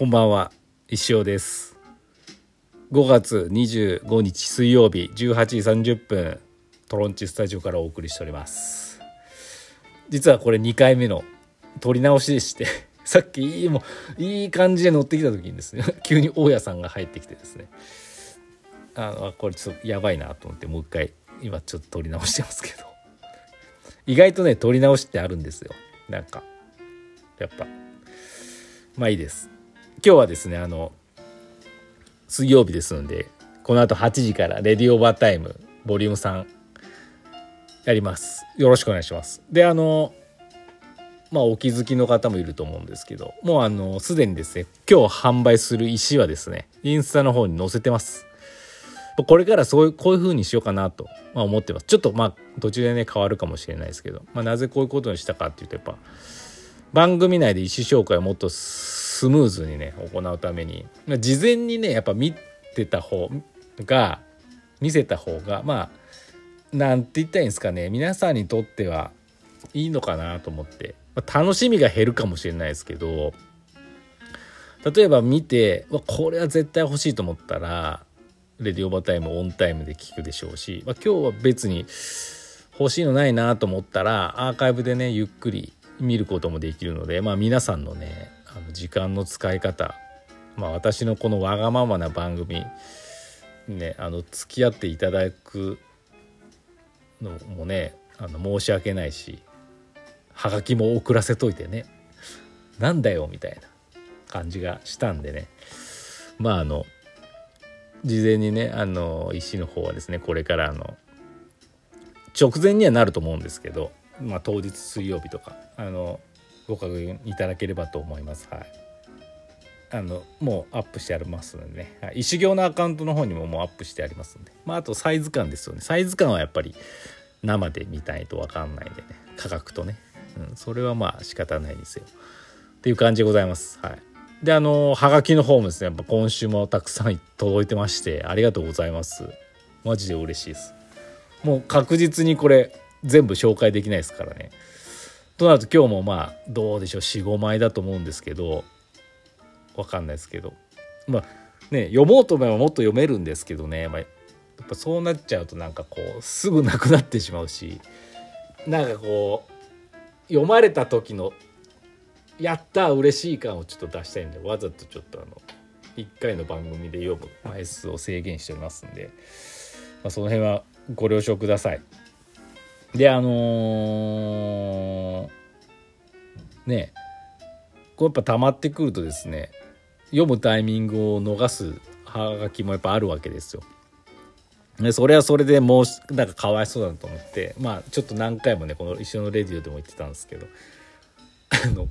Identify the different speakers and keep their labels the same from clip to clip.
Speaker 1: こんばんは。石尾です。5月25日水曜日18時30分トロンチスタジオからお送りしております。実はこれ2回目の撮り直しでして さっきいいもいい感じで乗ってきた時にですね 急に大家さんが入ってきてですね。あのこれちょっとやばいなと思ってもう一回今ちょっと撮り直してますけど。意外とね撮り直しってあるんですよ。なんかやっぱまあいいです。今日はですねあの水曜日ですのでこの後8時からレディオーバータイムボリューム3やります。よろしくお願いします。であのまあお気づきの方もいると思うんですけどもうあのすでにですね今日販売する石はですねインスタの方に載せてます。これからそういうこういう風にしようかなと、まあ、思ってます。ちょっとまあ途中でね変わるかもしれないですけど、まあ、なぜこういうことにしたかっていうとやっぱ番組内で意思紹介をもっとスムーズにね行うために。事前にねやっぱ見てた方が見せた方がまあなんて言ったらいいんですかね。皆さんにとってはいいのかなと思って、まあ、楽しみが減るかもしれないですけど例えば見てこれは絶対欲しいと思ったらレディオバタイムオンタイムで聞くでしょうし、まあ、今日は別に欲しいのないなと思ったらアーカイブでねゆっくり見ることもできるので、まあ、皆さんのねあの時間の使い方、まあ、私のこのわがままな番組ねあの付き合っていただくのもねあの申し訳ないしはがきも送らせといてねなんだよみたいな感じがしたんでね。まああの事前にねあの石の方はですねこれからあの直前にはなると思うんですけど、まあ、当日水曜日とかあのご確認いただければと思います。はい。あのもうアップしてありますのでね、はい、石行のアカウントの方にももうアップしてありますんで、まあ、あとサイズ感ですよね。サイズ感はやっぱり生で見たいと分かんないんでね。価格とね、うん、それはまあ仕方ないですよ。っていう感じでございます。はい。であのはがきの方もですねやっぱ今週もたくさん届いてましてありがとうございます。マジで嬉しいです。もう確実にこれ全部紹介できないですからね。となると今日もまあどうでしょう45枚だと思うんですけどわかんないですけど。まあね読もうと思えばもっと読めるんですけどね、まあ、やっぱそうなっちゃうとなんかこうすぐなくなってしまうし。なんかこう読まれた時のやった嬉しい感をちょっと出したいんでわざとちょっとあの1回の番組で読む枚数を制限しておりますんで、まあ、その辺はご了承ください。であのー、ねこうやっぱ溜まってくるとですね読むタイミングを逃すはがきもやっぱあるわけですよ。でそれはそれでもうなんかかわいそうだなと思ってまあちょっと何回もねこの一緒のレディオでも言ってたんですけどあの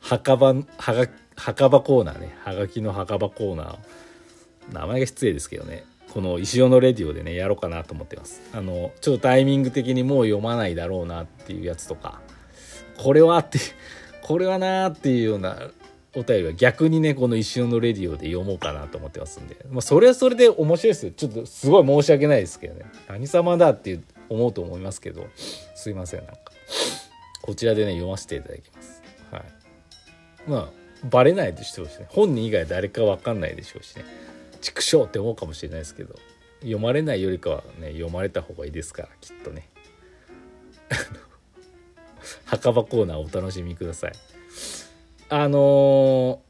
Speaker 1: 墓場はが墓場コーナーねはがきの墓場コーナー名前が失礼ですけどねこの石尾のレディオでねやろうかなと思ってます。あのちょっとタイミング的にもう読まないだろうなっていうやつとかこれはってこれはなーっていうようなお便りは逆にねこの石尾のレディオで読もうかなと思ってますんで、まあ、それはそれで面白いですよ。ちょっとすごい申し訳ないですけどね。何様だって思うと思いますけど。すいませんなんか。こちらでね読ませていただきます。はい。まあバレないでしょうしね。本人以外誰か分かんないでしょうしね。畜生って思うかもしれないですけど読まれないよりかはね読まれた方がいいですからきっとね。墓場コーナーお楽しみください。あの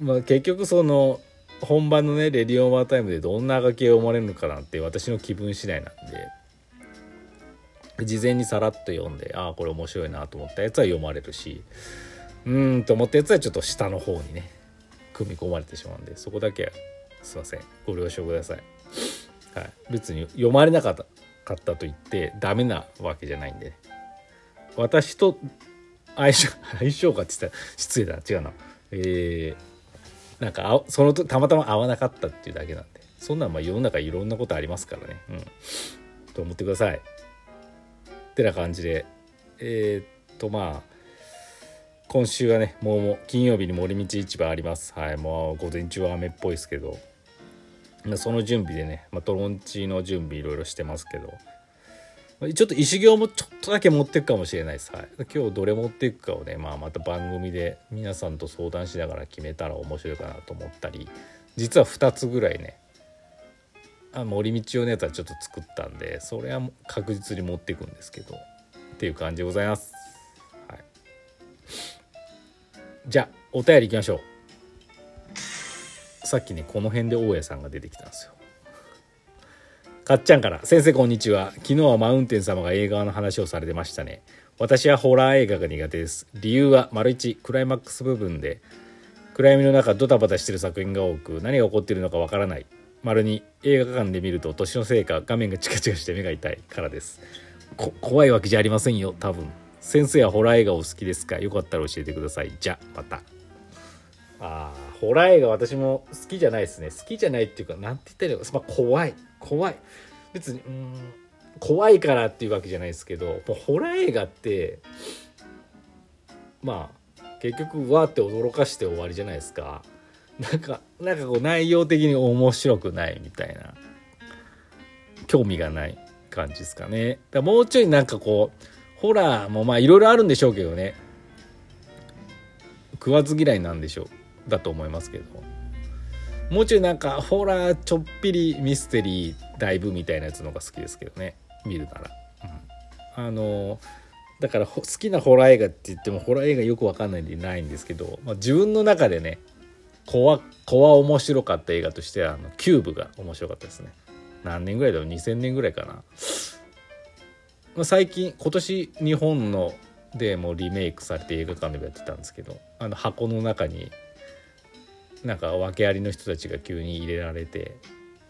Speaker 1: ー、まあ結局その本番のねレディオンワータイムでどんな書きを読まれるのかなって私の気分次第なんで事前にさらっと読んでああこれ面白いなと思ったやつは読まれるしうんと思ったやつはちょっと下の方にね組み込まれてしまうんでそこだけすいません。ご了承ください、はい、別に読まれなかったかったと言ってダメなわけじゃないんで、私と相性相性かって言ったら失礼だ違うな。えー、なんかそのとたまたま合わなかったっていうだけなんで。そんなんまあ世の中いろんなことありますからね。うん。と思ってください。ってな感じで。えー、っとまあ今週はねもう金曜日に森道市場あります。はい。もう午前中は雨っぽいですけど。その準備でね、まあ、トロンチの準備いろいろしてますけど。ちょっと石行もちょっとだけ持っていくかもしれないです、はい、今日どれ持っていくかをね、まあ、また番組で皆さんと相談しながら決めたら面白いかなと思ったり。実は2つぐらいねあ森道用のやつはちょっと作ったんでそれは確実に持っていくんですけど。っていう感じでございます、はい、じゃあお便りいきましょう。さっきねこの辺で大家さんが出てきたんですよ。かっちゃんから「先生こんにちは。昨日はマウンテン様が映画の話をされてましたね。私はホラー映画が苦手です。理由は丸一クライマックス部分で暗闇の中ドタバタしてる作品が多く何が起こっているのかわからない。丸に映画館で見ると年のせいか画面がチカチカして目が痛いからです。怖いわけじゃありませんよ多分。先生はホラー映画お好きですか？よかったら教えてください。じゃまた。あホラー映画私も好きじゃないですね。好きじゃないっていうか何て言ったらいいの、まあ、怖い。怖い。別にうん怖いからっていうわけじゃないですけどもうホラー映画ってまあ結局わーって驚かして終わりじゃないですか。なんかなんかこう内容的に面白くないみたいな。興味がない感じですかね。だもうちょいなんかこうホラーもまあいろいろあるんでしょうけどね。食わず嫌いなんでしょう。だと思いますけど。もうちょいなんかホラーちょっぴりミステリーだいぶみたいなやつの方が好きですけどね。見るなら、うん、あのだから好きなホラー映画って言ってもホラー映画よくわかんないんでないんですけど、まあ、自分の中でね怖怖面白かった映画としてはあのキューブが面白かったですね。何年ぐらいだろう？2000年ぐらいかな、まあ、最近今年日本のでもリメイクされて映画館でもやってたんですけどあの箱の中になんか訳ありの人たちが急に入れられて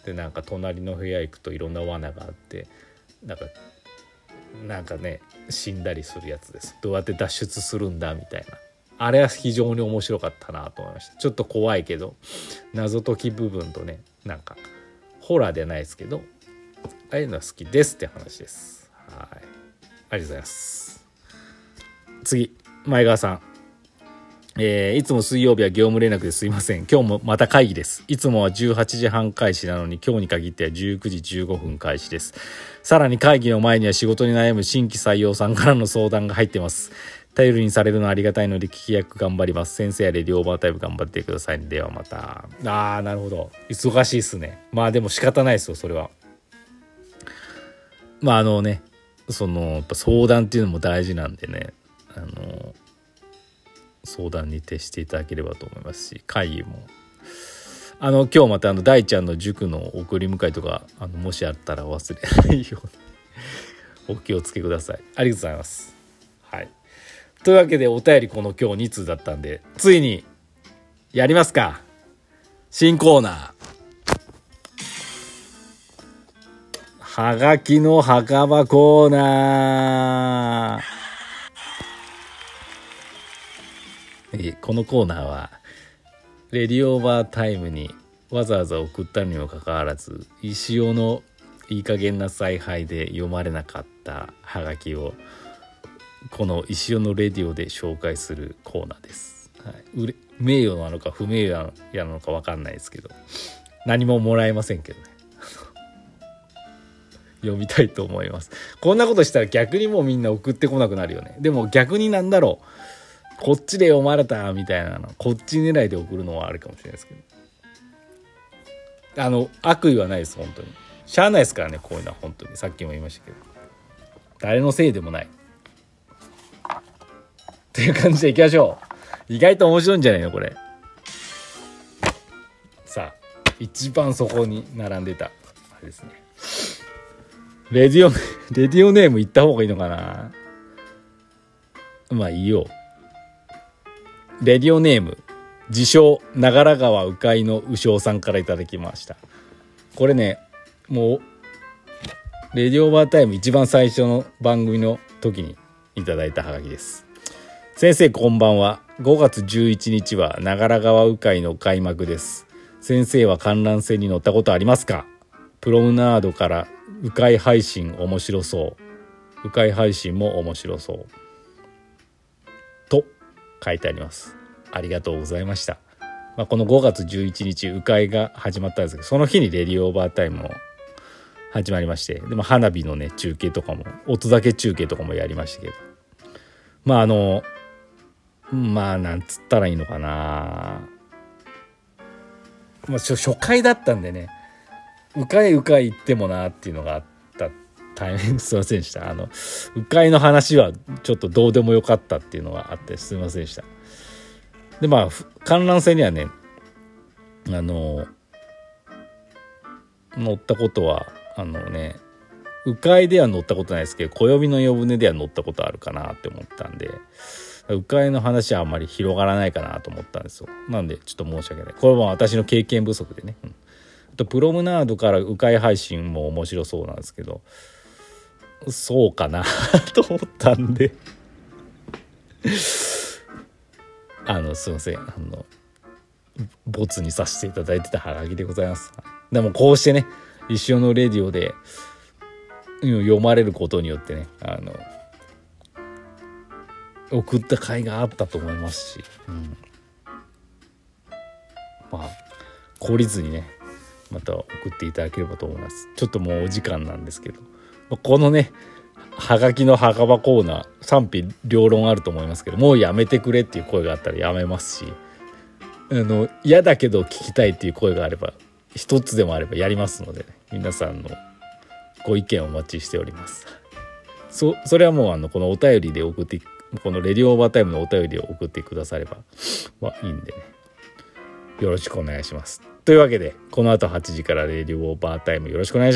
Speaker 1: でなんか隣の部屋行くといろんな罠があってなんかなんかね死んだりするやつです。どうやって脱出するんだみたいな。あれは非常に面白かったなと思いました。ちょっと怖いけど謎解き部分とねなんかホラーではないですけどああいうのは好きですって話です。はい。ありがとうございます。次前川さん。えー、いつも水曜日は業務連絡ですいません。今日もまた会議です。いつもは18時半開始なのに今日に限っては19時15分開始です。さらに会議の前には仕事に悩む新規採用さんからの相談が入ってます。頼りにされるのはありがたいので聞き役頑張ります。先生やレディオーバータイム頑張ってください、ではまた。あー、なるほど。忙しいっすね。まあでも仕方ないですよ、それは。まああのね、その、やっぱ相談っていうのも大事なんでね、あの、相談に徹していただければと思いますし会議も。あの今日またあの大ちゃんの塾の送り迎えとかあのもしあったら忘れないようにお気をつけください。ありがとうございます。はい。というわけでお便りこの今日2通だったんでついにやりますか。新コーナー。はがきの墓場コーナー。このコーナーはレディオーバータイムにわざわざ送ったにもかかわらず石尾のいい加減な采配で読まれなかったハガキをこの石尾のレディオで紹介するコーナーです。はい、名誉なのか不名誉なのか分かんないですけど何ももらえませんけどね。読みたいと思います。こんなことしたら逆にもうみんな送ってこなくなるよね。でも逆になんだろう。こっちで読まれたみたいなのこっち狙いで送るのはあるかもしれないですけど。あの悪意はないです本当に。しゃあないですからねこういうのは本当に。さっきも言いましたけど。誰のせいでもない。っていう感じでいきましょう。意外と面白いんじゃないのこれ。さあ一番そこに並んでた。あれですね。レディオレディオネーム言った方がいいのかな。まあいいよ。レディオネーム自称長良川鵜飼の鵜匠さんから頂きました。これねもうレディオバータイム一番最初の番組の時にいただいたハガキです。先生こんばんは。5月11日は長良川鵜飼の開幕です。先生は観覧船に乗ったことありますか？プロムナードから鵜飼配信面白そう。鵜飼配信も面白そう。書いてあります。ありがとうございました。まあ、この5月11日、鵜飼が始まったんですけど、その日にレディオーバータイムを始まりましてでも花火のね中継とかも音だけ中継とかもやりましたけどまああのまあなんつったらいいのかなまあ初回だったんでねうかいうかいってもなっていうのがあった大変すいませんでした。あのうかいの話はちょっとどうでもよかったっていうのがあってすいませんでした。でまあ観覧船にはねあの乗ったことはあのね鵜飼では乗ったことないですけど暦の夜船では乗ったことあるかなって思ったんで鵜飼の話はあんまり広がらないかなと思ったんですよ。なんでちょっと申し訳ない。これも私の経験不足でね、うん、あとプロムナードから鵜飼配信も面白そうなんですけどそうかな と思ったんで。あのすいません。あのボツにさせていただいてたハガキでございます。でもこうしてね一緒のレディオで読まれることによってねあの送った甲斐があったと思いますし、うん、まあ懲りずにねまた送っていただければと思います。ちょっともうお時間なんですけど。このねはがきの墓場コーナー賛否両論あると思いますけどもうやめてくれっていう声があったらやめますしあの嫌だけど聞きたいっていう声があれば一つでもあればやりますので、ね、皆さんのご意見をお待ちしております。そそれはもうあのこのお便りで送ってこのレディオオーバータイムのお便りを送ってくださればまあいいんでね。よろしくお願いします。というわけでこの後8時からレディオオーバータイムよろしくお願いします。